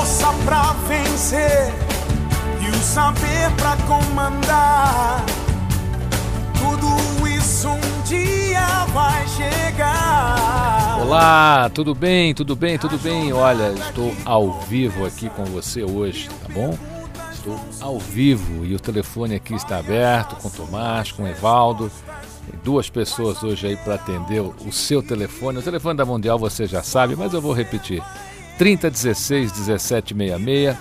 Força pra vencer e o saber pra comandar. Tudo isso um dia vai chegar. Olá, tudo bem? Tudo bem? Tudo bem? Olha, estou ao vivo aqui com você hoje, tá bom? Estou ao vivo e o telefone aqui está aberto com o Tomás, com o Evaldo. Tem duas pessoas hoje aí para atender o seu telefone. O telefone da Mundial você já sabe, mas eu vou repetir. 3016 1766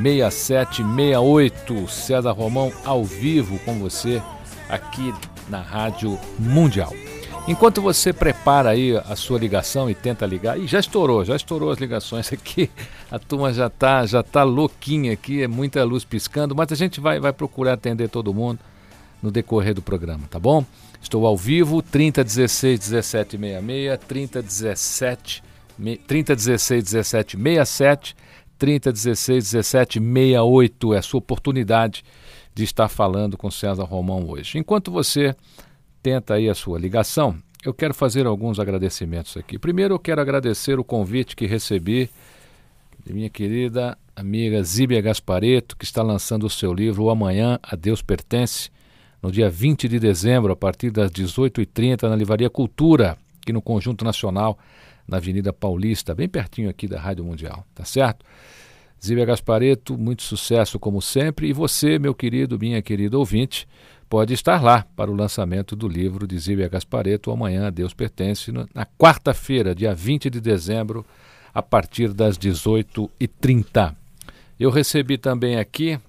6768. César Romão ao vivo com você aqui na Rádio Mundial. Enquanto você prepara aí a sua ligação e tenta ligar, e já estourou, já estourou as ligações aqui, a turma já tá, já tá louquinha aqui, é muita luz piscando, mas a gente vai, vai procurar atender todo mundo no decorrer do programa, tá bom? Estou ao vivo, 3016 1766, 3017 3016 17 67, 3016 17 68 é a sua oportunidade de estar falando com César Romão hoje. Enquanto você tenta aí a sua ligação, eu quero fazer alguns agradecimentos aqui. Primeiro, eu quero agradecer o convite que recebi de minha querida amiga Zíbia Gaspareto, que está lançando o seu livro O Amanhã a Deus Pertence, no dia 20 de dezembro, a partir das 18h30, na Livraria Cultura, aqui no Conjunto Nacional na Avenida Paulista, bem pertinho aqui da Rádio Mundial, tá certo? Zíbia Gaspareto, muito sucesso como sempre. E você, meu querido, minha querida ouvinte, pode estar lá para o lançamento do livro de Zíbia Gaspareto, Amanhã a Deus Pertence, na quarta-feira, dia 20 de dezembro, a partir das 18h30. Eu recebi também aqui,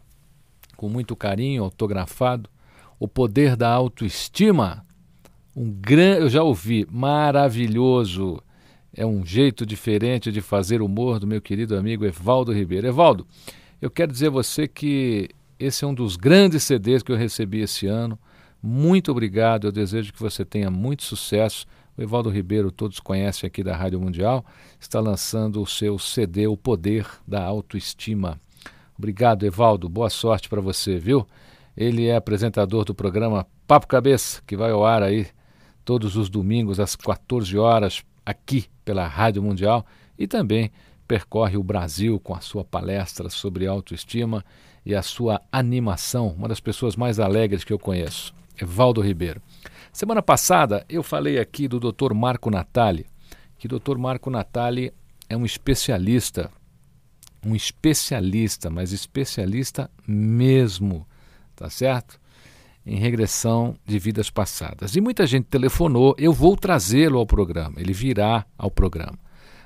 com muito carinho, autografado, O Poder da Autoestima. Um grande, eu já ouvi, maravilhoso é um jeito diferente de fazer humor do meu querido amigo Evaldo Ribeiro. Evaldo, eu quero dizer a você que esse é um dos grandes CDs que eu recebi esse ano. Muito obrigado, eu desejo que você tenha muito sucesso. O Evaldo Ribeiro, todos conhecem aqui da Rádio Mundial, está lançando o seu CD O Poder da Autoestima. Obrigado, Evaldo. Boa sorte para você, viu? Ele é apresentador do programa Papo Cabeça, que vai ao ar aí todos os domingos às 14 horas aqui pela Rádio Mundial e também percorre o Brasil com a sua palestra sobre autoestima e a sua animação, uma das pessoas mais alegres que eu conheço, Evaldo Ribeiro. Semana passada eu falei aqui do Dr. Marco Natali, que Dr. Marco Natali é um especialista, um especialista, mas especialista mesmo, tá certo? Em regressão de vidas passadas. E muita gente telefonou, eu vou trazê-lo ao programa, ele virá ao programa.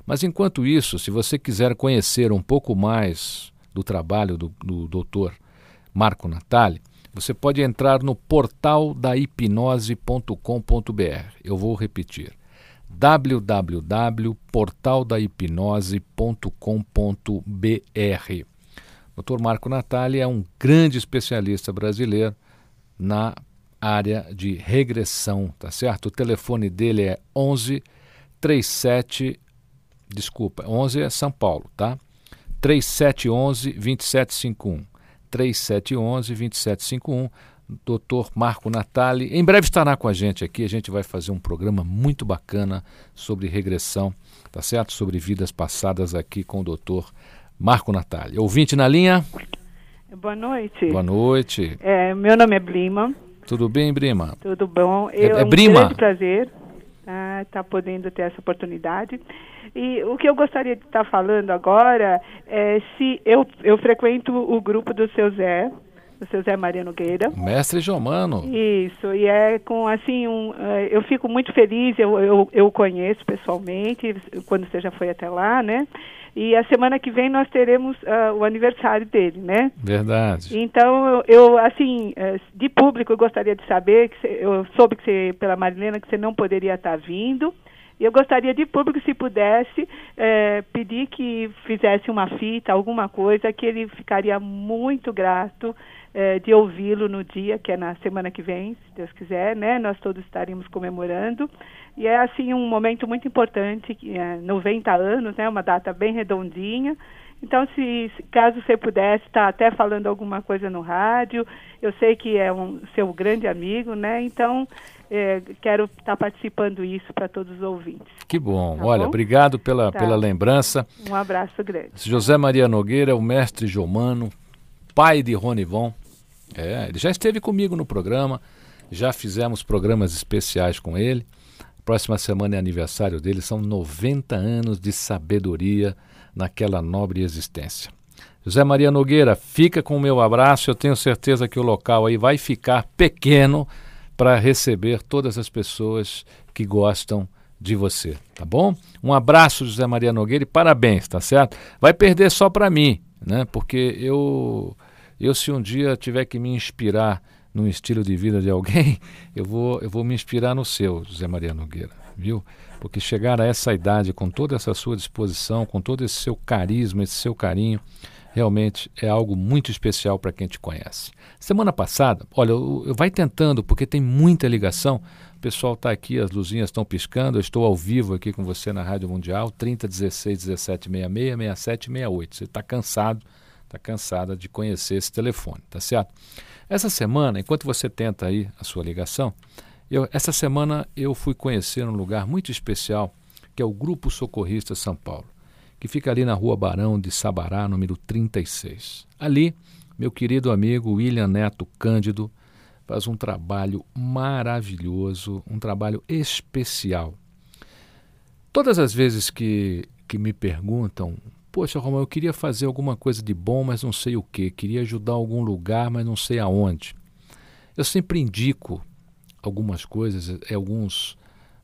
Mas enquanto isso, se você quiser conhecer um pouco mais do trabalho do, do doutor Marco Natali, você pode entrar no portal da hipnose.com.br. Eu vou repetir www.portaldahipnose.com.br. Dr. Marco Natali é um grande especialista brasileiro na área de regressão, tá certo? O telefone dele é 11 37 desculpa, 11 é São Paulo, tá? 3711 2751. 3711 2751. Dr. Marco Natali. Em breve estará com a gente aqui. A gente vai fazer um programa muito bacana sobre regressão, tá certo? Sobre vidas passadas aqui com o Dr. Marco Natali. Ouvinte na linha? Boa noite. Boa noite. É, meu nome é Blima. Tudo bem, Brima? Tudo bom. É- Eu, é um Brima? grande prazer estar tá podendo ter essa oportunidade. E o que eu gostaria de estar falando agora é se eu, eu frequento o grupo do seu Zé, seu Zé Maria Nogueira. Mestre Jomano. Isso, e é com assim, um, eh, eu fico muito feliz, eu, eu, eu conheço pessoalmente, quando você já foi até lá, né? E a semana que vem nós teremos ah, o aniversário dele, né? Verdade. Então, eu, assim, eh, de público, eu gostaria de saber, que cê- eu soube que você, pela Marilena, que você não poderia estar vindo. eu gostaria de público, se pudesse, é, pedir que fizesse uma fita, alguma coisa, que ele ficaria muito grato é, de ouvi-lo no dia, que é na semana que vem, se Deus quiser, né? Nós todos estaremos comemorando. E é, assim, um momento muito importante, que é 90 anos, né? Uma data bem redondinha. Então, se caso você pudesse estar até falando alguma coisa no rádio, eu sei que é um seu grande amigo, né? Então, é, quero estar participando isso para todos os ouvintes. Que bom. Tá Olha, bom? obrigado pela, tá. pela lembrança. Um abraço grande. José Maria Nogueira, o mestre Jomano, pai de Ronivon. É, ele já esteve comigo no programa, já fizemos programas especiais com ele. Próxima semana é aniversário dele, são 90 anos de sabedoria naquela nobre existência. José Maria Nogueira, fica com o meu abraço. Eu tenho certeza que o local aí vai ficar pequeno para receber todas as pessoas que gostam de você, tá bom? Um abraço, José Maria Nogueira, e parabéns, tá certo? Vai perder só para mim, né? Porque eu, eu se um dia tiver que me inspirar num estilo de vida de alguém, eu vou, eu vou me inspirar no seu, José Maria Nogueira, viu? Porque chegar a essa idade com toda essa sua disposição, com todo esse seu carisma, esse seu carinho, realmente é algo muito especial para quem te conhece. Semana passada, olha, eu, eu vai tentando, porque tem muita ligação. O pessoal está aqui, as luzinhas estão piscando. Eu estou ao vivo aqui com você na Rádio Mundial, 30 16 17 66 67 68. Você está cansado, está cansada de conhecer esse telefone, tá certo? Essa semana, enquanto você tenta aí a sua ligação, eu, essa semana eu fui conhecer um lugar muito especial, que é o Grupo Socorrista São Paulo que fica ali na rua Barão de Sabará, número 36. Ali, meu querido amigo William Neto Cândido faz um trabalho maravilhoso, um trabalho especial. Todas as vezes que, que me perguntam, poxa, Romão, eu queria fazer alguma coisa de bom, mas não sei o que, queria ajudar algum lugar, mas não sei aonde. Eu sempre indico algumas coisas, eh, alguns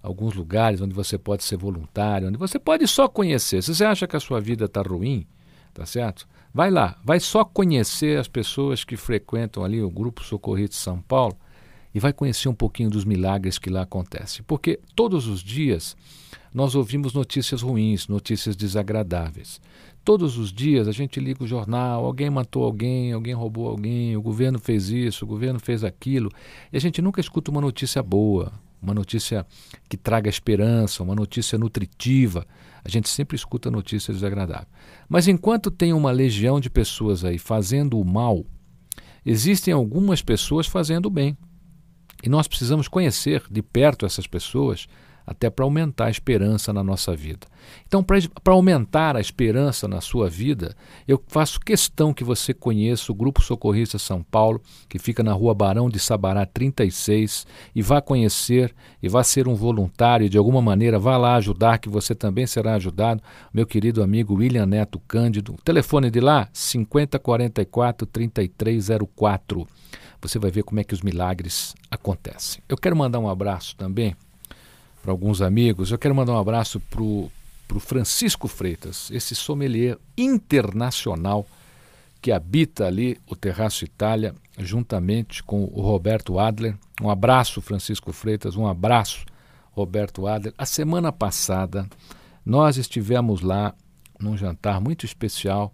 alguns lugares onde você pode ser voluntário, onde você pode só conhecer. Se você acha que a sua vida está ruim, tá certo? Vai lá, vai só conhecer as pessoas que frequentam ali o Grupo Socorrito de São Paulo e vai conhecer um pouquinho dos milagres que lá acontecem. Porque todos os dias nós ouvimos notícias ruins, notícias desagradáveis. Todos os dias a gente liga o jornal, alguém matou alguém, alguém roubou alguém, o governo fez isso, o governo fez aquilo, e a gente nunca escuta uma notícia boa, uma notícia que traga esperança, uma notícia nutritiva. A gente sempre escuta notícias desagradáveis. Mas enquanto tem uma legião de pessoas aí fazendo o mal, existem algumas pessoas fazendo o bem. E nós precisamos conhecer de perto essas pessoas até para aumentar a esperança na nossa vida. Então, para aumentar a esperança na sua vida, eu faço questão que você conheça o Grupo Socorrista São Paulo, que fica na rua Barão de Sabará 36, e vá conhecer e vá ser um voluntário de alguma maneira, vá lá ajudar, que você também será ajudado. Meu querido amigo William Neto Cândido, o telefone de lá, 5044 3304. Você vai ver como é que os milagres acontecem. Eu quero mandar um abraço também para alguns amigos. Eu quero mandar um abraço para o Francisco Freitas, esse sommelier internacional que habita ali o Terraço Itália, juntamente com o Roberto Adler. Um abraço, Francisco Freitas, um abraço, Roberto Adler. A semana passada, nós estivemos lá num jantar muito especial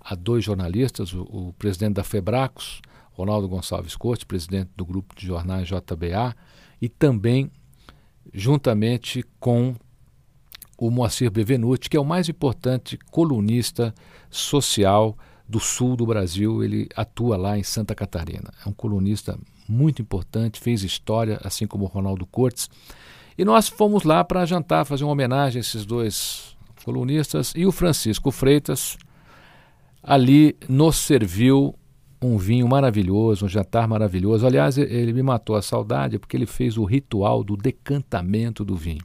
a dois jornalistas, o, o presidente da Febracos, Ronaldo Gonçalves Cortes, presidente do grupo de jornais JBA, e também juntamente com o Moacir Bevenuti, que é o mais importante colunista social do sul do Brasil. Ele atua lá em Santa Catarina. É um colunista muito importante, fez história, assim como o Ronaldo Cortes. E nós fomos lá para jantar, fazer uma homenagem a esses dois colunistas. E o Francisco Freitas ali nos serviu um vinho maravilhoso, um jantar maravilhoso. Aliás, ele me matou a saudade porque ele fez o ritual do decantamento do vinho.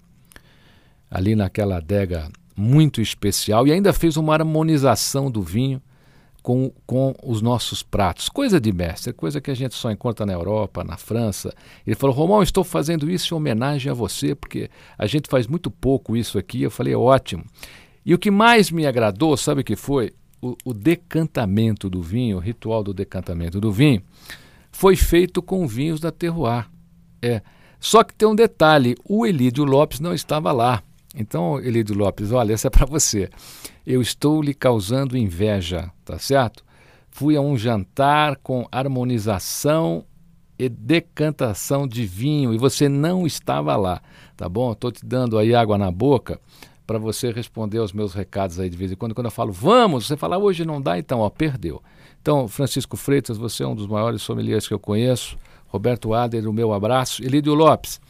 Ali naquela adega muito especial e ainda fez uma harmonização do vinho com, com os nossos pratos. Coisa de mestre, coisa que a gente só encontra na Europa, na França. Ele falou: Romão, estou fazendo isso em homenagem a você, porque a gente faz muito pouco isso aqui. Eu falei: ótimo. E o que mais me agradou, sabe o que foi? O, o decantamento do vinho, o ritual do decantamento do vinho, foi feito com vinhos da Terroir. É. Só que tem um detalhe: o Elídio Lopes não estava lá. Então, Elidio Lopes, olha, essa é para você. Eu estou lhe causando inveja, tá certo? Fui a um jantar com harmonização e decantação de vinho e você não estava lá, tá bom? Estou te dando aí água na boca para você responder aos meus recados aí de vez em quando. Quando eu falo vamos, você fala hoje não dá, então, ó, perdeu. Então, Francisco Freitas, você é um dos maiores sommeliers que eu conheço. Roberto Ader, o meu abraço. Elídio Lopes,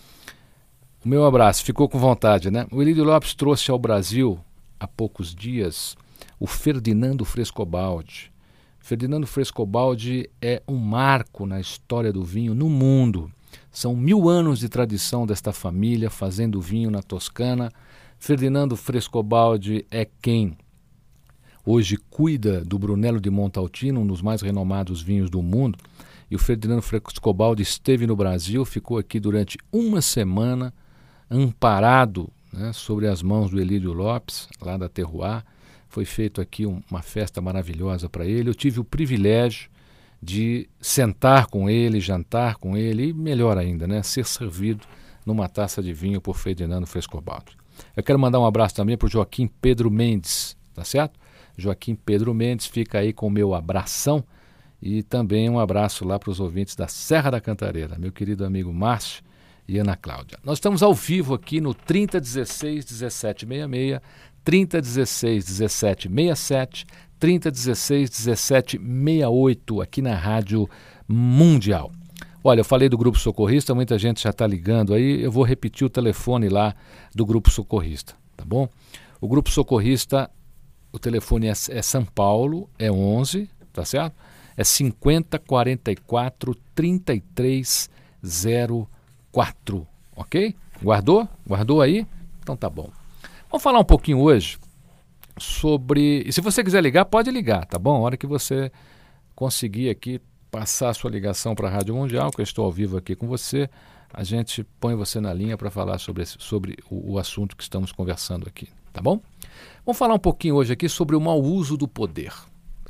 o meu abraço. Ficou com vontade, né? O Elídio Lopes trouxe ao Brasil, há poucos dias, o Ferdinando Frescobaldi. Ferdinando Frescobaldi é um marco na história do vinho no mundo. São mil anos de tradição desta família fazendo vinho na Toscana. Ferdinando Frescobaldi é quem hoje cuida do Brunello de Montaltino, um dos mais renomados vinhos do mundo. E o Ferdinando Frescobaldi esteve no Brasil, ficou aqui durante uma semana, amparado né, sobre as mãos do Elídio Lopes, lá da Terroir. Foi feito aqui um, uma festa maravilhosa para ele. Eu tive o privilégio de sentar com ele, jantar com ele e, melhor ainda, né, ser servido numa taça de vinho por Ferdinando Frescobaldi. Eu quero mandar um abraço também para o Joaquim Pedro Mendes, tá certo? Joaquim Pedro Mendes fica aí com o meu abração e também um abraço lá para os ouvintes da Serra da Cantareira, meu querido amigo Márcio e Ana Cláudia. Nós estamos ao vivo aqui no 3016 1766, 3016 1767, 3016 1768 aqui na Rádio Mundial. Olha, eu falei do Grupo Socorrista, muita gente já está ligando aí, eu vou repetir o telefone lá do Grupo Socorrista, tá bom? O Grupo Socorrista, o telefone é, é São Paulo, é 11, tá certo? É 50 44 33 04, ok? Guardou? Guardou aí? Então tá bom. Vamos falar um pouquinho hoje sobre. E se você quiser ligar, pode ligar, tá bom? A hora que você conseguir aqui passar sua ligação para a Rádio Mundial, que eu estou ao vivo aqui com você, a gente põe você na linha para falar sobre, esse, sobre o, o assunto que estamos conversando aqui, tá bom? Vamos falar um pouquinho hoje aqui sobre o mau uso do poder.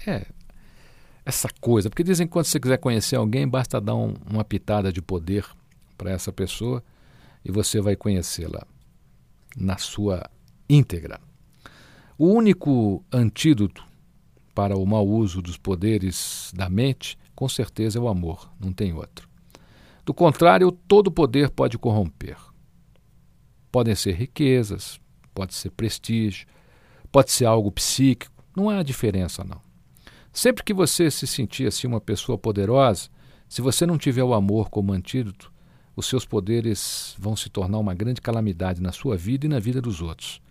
É, essa coisa, porque dizem que quando você quiser conhecer alguém, basta dar um, uma pitada de poder para essa pessoa e você vai conhecê-la na sua íntegra. O único antídoto para o mau uso dos poderes da mente, com certeza, é o amor, não tem outro. Do contrário, todo poder pode corromper. Podem ser riquezas, pode ser prestígio, pode ser algo psíquico, não há diferença não. Sempre que você se sentir assim uma pessoa poderosa, se você não tiver o amor como antídoto, os seus poderes vão se tornar uma grande calamidade na sua vida e na vida dos outros.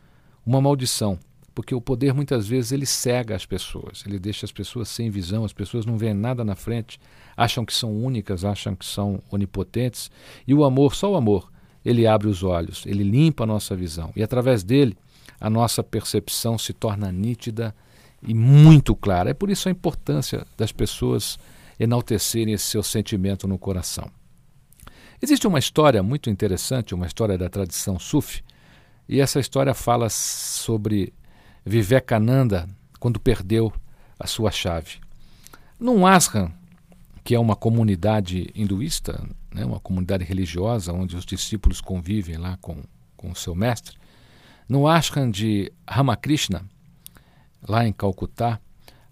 Uma maldição, porque o poder muitas vezes ele cega as pessoas, ele deixa as pessoas sem visão, as pessoas não veem nada na frente, acham que são únicas, acham que são onipotentes, e o amor, só o amor, ele abre os olhos, ele limpa a nossa visão, e através dele a nossa percepção se torna nítida e muito clara. É por isso a importância das pessoas enaltecerem esse seu sentimento no coração. Existe uma história muito interessante, uma história da tradição sufi, e essa história fala sobre Vivekananda quando perdeu a sua chave. Num ashram, que é uma comunidade hinduísta, né, uma comunidade religiosa onde os discípulos convivem lá com, com o seu mestre, no ashram de Ramakrishna, lá em Calcutá,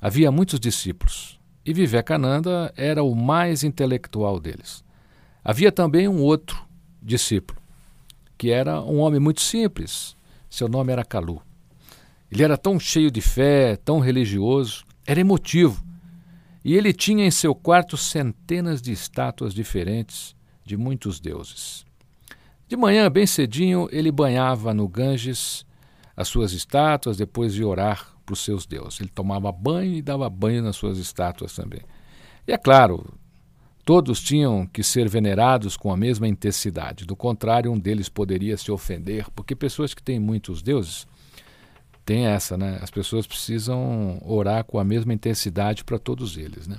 havia muitos discípulos e Vivekananda era o mais intelectual deles. Havia também um outro discípulo, que era um homem muito simples. Seu nome era Kalu. Ele era tão cheio de fé, tão religioso, era emotivo. E ele tinha em seu quarto centenas de estátuas diferentes de muitos deuses. De manhã, bem cedinho, ele banhava no Ganges as suas estátuas depois de orar para os seus deuses. Ele tomava banho e dava banho nas suas estátuas também. E é claro, Todos tinham que ser venerados com a mesma intensidade. Do contrário, um deles poderia se ofender, porque pessoas que têm muitos deuses têm essa, né? As pessoas precisam orar com a mesma intensidade para todos eles, né?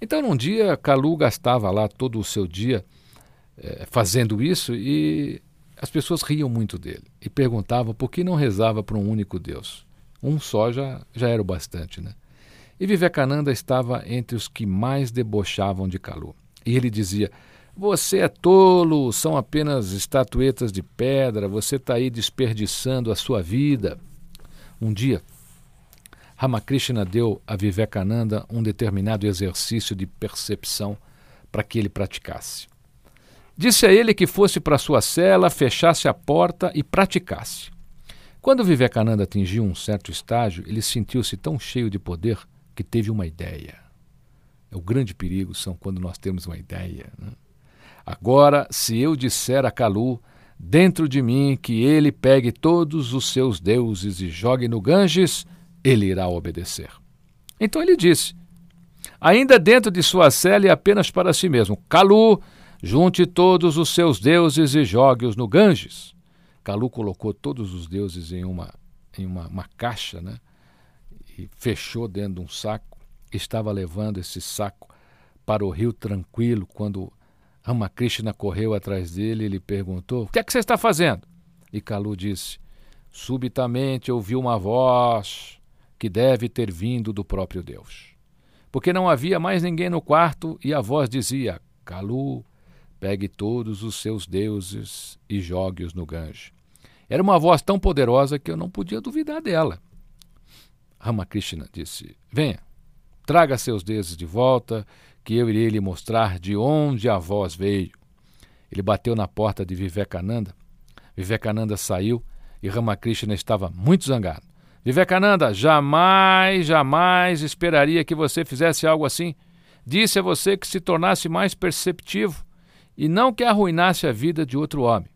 Então, num dia, Calu gastava lá todo o seu dia é, fazendo isso e as pessoas riam muito dele e perguntavam por que não rezava para um único Deus. Um só já, já era o bastante, né? E Vivekananda estava entre os que mais debochavam de Kalu. E ele dizia: Você é tolo, são apenas estatuetas de pedra, você está aí desperdiçando a sua vida. Um dia, Ramakrishna deu a Vivekananda um determinado exercício de percepção para que ele praticasse. Disse a ele que fosse para sua cela, fechasse a porta e praticasse. Quando Vivekananda atingiu um certo estágio, ele sentiu-se tão cheio de poder que teve uma ideia. O grande perigo são quando nós temos uma ideia. Né? Agora, se eu disser a Kalu dentro de mim que ele pegue todos os seus deuses e jogue no Ganges, ele irá obedecer. Então ele disse: Ainda dentro de sua cela e apenas para si mesmo, Kalu, junte todos os seus deuses e jogue-os no Ganges. Kalu colocou todos os deuses em uma, em uma, uma caixa, né? E fechou dentro de um saco. Estava levando esse saco para o rio tranquilo quando Ramakrishna correu atrás dele e lhe perguntou: O que é que você está fazendo? E Kalu disse: Subitamente ouvi uma voz que deve ter vindo do próprio Deus. Porque não havia mais ninguém no quarto e a voz dizia: Kalu, pegue todos os seus deuses e jogue-os no Gange. Era uma voz tão poderosa que eu não podia duvidar dela. Ramakrishna disse: Venha, traga seus deuses de volta, que eu irei lhe mostrar de onde a voz veio. Ele bateu na porta de Vivekananda. Vivekananda saiu e Ramakrishna estava muito zangado. Vivekananda, jamais, jamais esperaria que você fizesse algo assim. Disse a você que se tornasse mais perceptivo e não que arruinasse a vida de outro homem.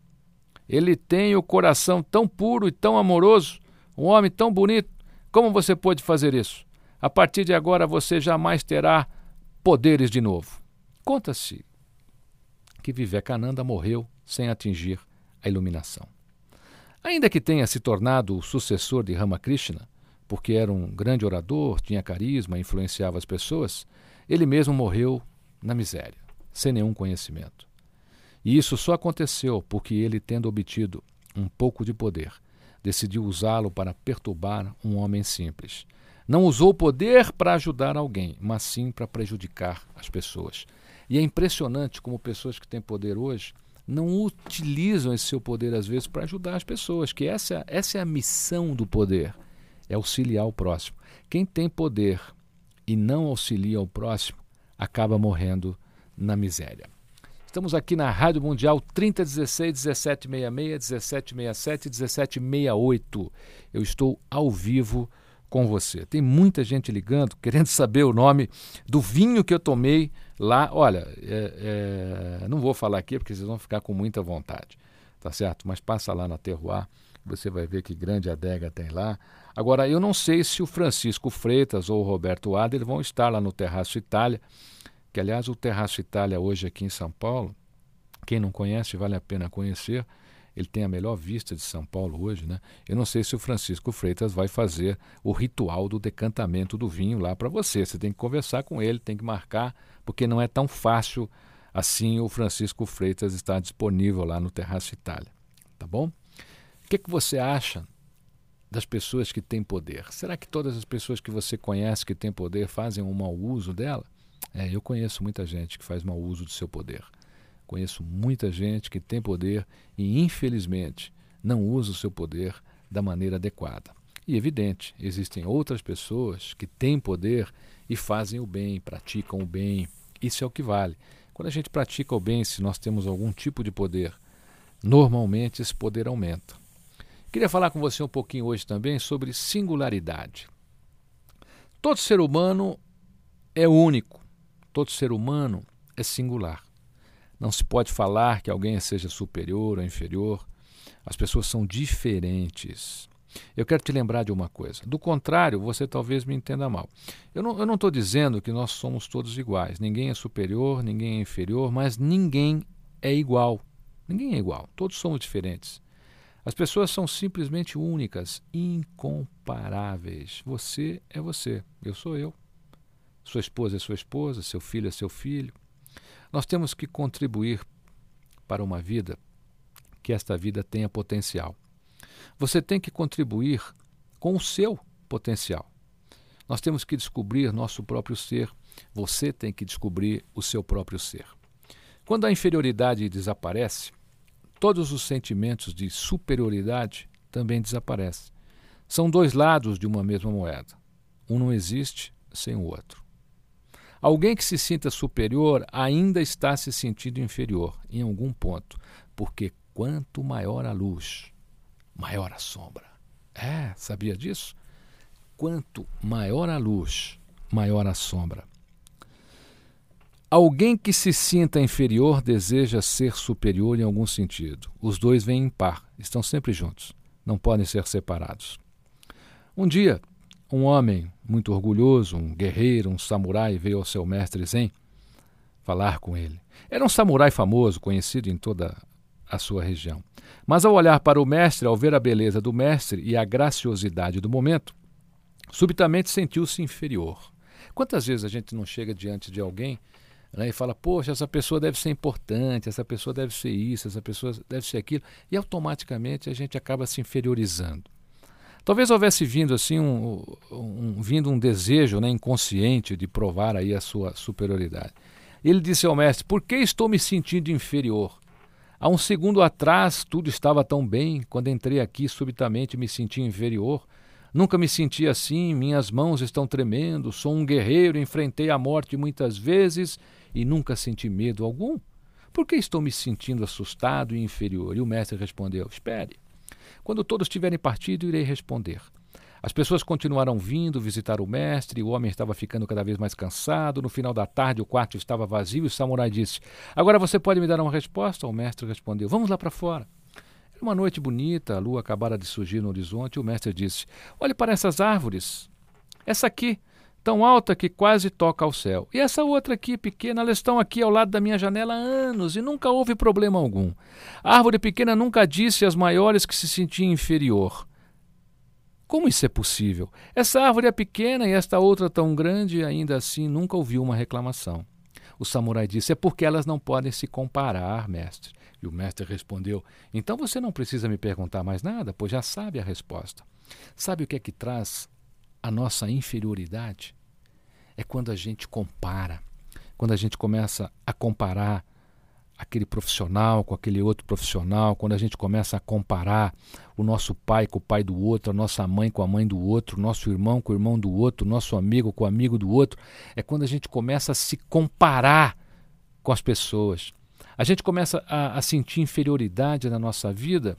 Ele tem o coração tão puro e tão amoroso, um homem tão bonito. Como você pôde fazer isso? A partir de agora você jamais terá poderes de novo. Conta-se que Vivekananda morreu sem atingir a iluminação. Ainda que tenha se tornado o sucessor de Ramakrishna, porque era um grande orador, tinha carisma, influenciava as pessoas, ele mesmo morreu na miséria, sem nenhum conhecimento. E isso só aconteceu porque ele, tendo obtido um pouco de poder, decidiu usá-lo para perturbar um homem simples. Não usou o poder para ajudar alguém, mas sim para prejudicar as pessoas. E é impressionante como pessoas que têm poder hoje não utilizam esse seu poder, às vezes, para ajudar as pessoas, que essa, essa é a missão do poder, é auxiliar o próximo. Quem tem poder e não auxilia o próximo, acaba morrendo na miséria. Estamos aqui na Rádio Mundial 3016 1766 1767 1768. Eu estou ao vivo com você. Tem muita gente ligando, querendo saber o nome do vinho que eu tomei lá. Olha, é, é, não vou falar aqui porque vocês vão ficar com muita vontade, tá certo? Mas passa lá na Terroir, você vai ver que grande adega tem lá. Agora, eu não sei se o Francisco Freitas ou o Roberto Adler vão estar lá no Terraço Itália, que aliás o Terraço Itália hoje aqui em São Paulo, quem não conhece, vale a pena conhecer ele tem a melhor vista de São Paulo hoje, né? Eu não sei se o Francisco Freitas vai fazer o ritual do decantamento do vinho lá para você. Você tem que conversar com ele, tem que marcar, porque não é tão fácil assim o Francisco Freitas estar disponível lá no Terraço Itália, tá bom? O que, que você acha das pessoas que têm poder? Será que todas as pessoas que você conhece que têm poder fazem um mau uso dela? É, eu conheço muita gente que faz mau uso do seu poder. Conheço muita gente que tem poder e, infelizmente, não usa o seu poder da maneira adequada. E, evidente, existem outras pessoas que têm poder e fazem o bem, praticam o bem. Isso é o que vale. Quando a gente pratica o bem, se nós temos algum tipo de poder, normalmente esse poder aumenta. Queria falar com você um pouquinho hoje também sobre singularidade. Todo ser humano é único, todo ser humano é singular. Não se pode falar que alguém seja superior ou inferior. As pessoas são diferentes. Eu quero te lembrar de uma coisa. Do contrário, você talvez me entenda mal. Eu não estou dizendo que nós somos todos iguais. Ninguém é superior, ninguém é inferior, mas ninguém é igual. Ninguém é igual. Todos somos diferentes. As pessoas são simplesmente únicas, incomparáveis. Você é você, eu sou eu. Sua esposa é sua esposa, seu filho é seu filho. Nós temos que contribuir para uma vida que esta vida tenha potencial. Você tem que contribuir com o seu potencial. Nós temos que descobrir nosso próprio ser. Você tem que descobrir o seu próprio ser. Quando a inferioridade desaparece, todos os sentimentos de superioridade também desaparecem. São dois lados de uma mesma moeda. Um não existe sem o outro. Alguém que se sinta superior ainda está se sentindo inferior em algum ponto, porque quanto maior a luz, maior a sombra. É, sabia disso? Quanto maior a luz, maior a sombra. Alguém que se sinta inferior deseja ser superior em algum sentido. Os dois vêm em par, estão sempre juntos, não podem ser separados. Um dia, um homem muito orgulhoso, um guerreiro, um samurai, veio ao seu mestre Zen falar com ele. Era um samurai famoso, conhecido em toda a sua região. Mas ao olhar para o mestre, ao ver a beleza do mestre e a graciosidade do momento, subitamente sentiu-se inferior. Quantas vezes a gente não chega diante de alguém né, e fala, poxa, essa pessoa deve ser importante, essa pessoa deve ser isso, essa pessoa deve ser aquilo, e automaticamente a gente acaba se inferiorizando. Talvez houvesse vindo assim um, um, vindo um desejo né, inconsciente de provar aí a sua superioridade. Ele disse ao mestre: Por que estou me sentindo inferior? Há um segundo atrás tudo estava tão bem. Quando entrei aqui, subitamente me senti inferior. Nunca me senti assim, minhas mãos estão tremendo. Sou um guerreiro, enfrentei a morte muitas vezes e nunca senti medo algum? Por que estou me sentindo assustado e inferior? E o mestre respondeu: Espere. Quando todos tiverem partido, irei responder. As pessoas continuaram vindo visitar o mestre, o homem estava ficando cada vez mais cansado. No final da tarde, o quarto estava vazio e o samurai disse: Agora você pode me dar uma resposta? O mestre respondeu: Vamos lá para fora. Era uma noite bonita, a lua acabara de surgir no horizonte e o mestre disse: Olhe para essas árvores. Essa aqui tão alta que quase toca ao céu. E essa outra aqui, pequena, elas estão aqui ao lado da minha janela há anos e nunca houve problema algum. A árvore pequena nunca disse às maiores que se sentia inferior. Como isso é possível? Essa árvore é pequena e esta outra tão grande e ainda assim nunca ouviu uma reclamação. O samurai disse: É porque elas não podem se comparar, mestre. E o mestre respondeu: Então você não precisa me perguntar mais nada, pois já sabe a resposta. Sabe o que é que traz a nossa inferioridade é quando a gente compara, quando a gente começa a comparar aquele profissional com aquele outro profissional, quando a gente começa a comparar o nosso pai com o pai do outro, a nossa mãe com a mãe do outro, nosso irmão com o irmão do outro, nosso amigo com o amigo do outro, é quando a gente começa a se comparar com as pessoas. A gente começa a, a sentir inferioridade na nossa vida.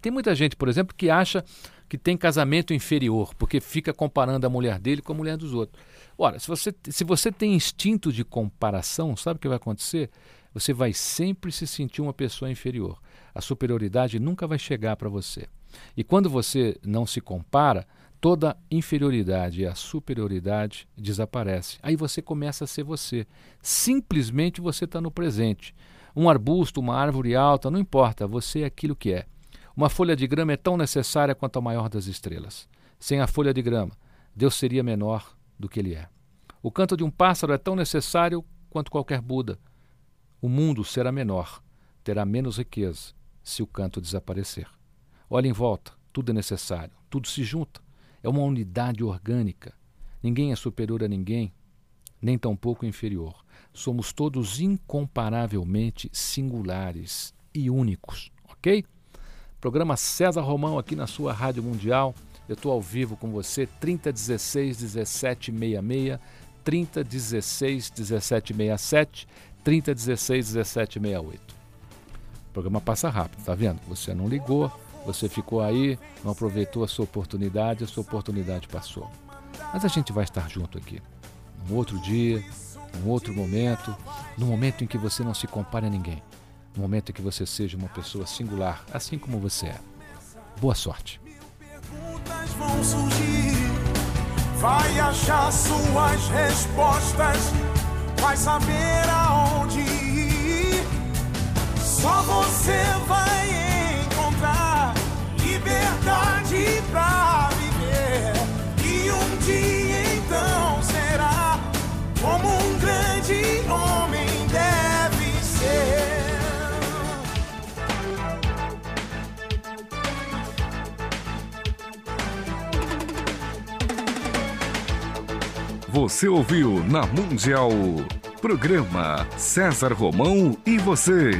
Tem muita gente, por exemplo, que acha que tem casamento inferior, porque fica comparando a mulher dele com a mulher dos outros. Ora, se você, se você tem instinto de comparação, sabe o que vai acontecer? Você vai sempre se sentir uma pessoa inferior. A superioridade nunca vai chegar para você. E quando você não se compara, toda inferioridade e a superioridade desaparece. Aí você começa a ser você. Simplesmente você está no presente. Um arbusto, uma árvore alta, não importa, você é aquilo que é. Uma folha de grama é tão necessária quanto a maior das estrelas. Sem a folha de grama, Deus seria menor do que ele é. O canto de um pássaro é tão necessário quanto qualquer Buda. O mundo será menor, terá menos riqueza se o canto desaparecer. Olhe em volta, tudo é necessário, tudo se junta. É uma unidade orgânica. Ninguém é superior a ninguém, nem tampouco inferior. Somos todos incomparavelmente singulares e únicos, ok? Programa César Romão aqui na sua Rádio Mundial. Eu estou ao vivo com você, 3016 1766, 3016 1767, 3016 1768. O programa passa rápido, tá vendo? Você não ligou, você ficou aí, não aproveitou a sua oportunidade, a sua oportunidade passou. Mas a gente vai estar junto aqui, num outro dia, num outro momento, no momento em que você não se compare a ninguém no momento em que você seja uma pessoa singular, assim como você é. Boa sorte. Vai achar suas respostas, vai saber aonde Você ouviu na Mundial Programa César Romão e você.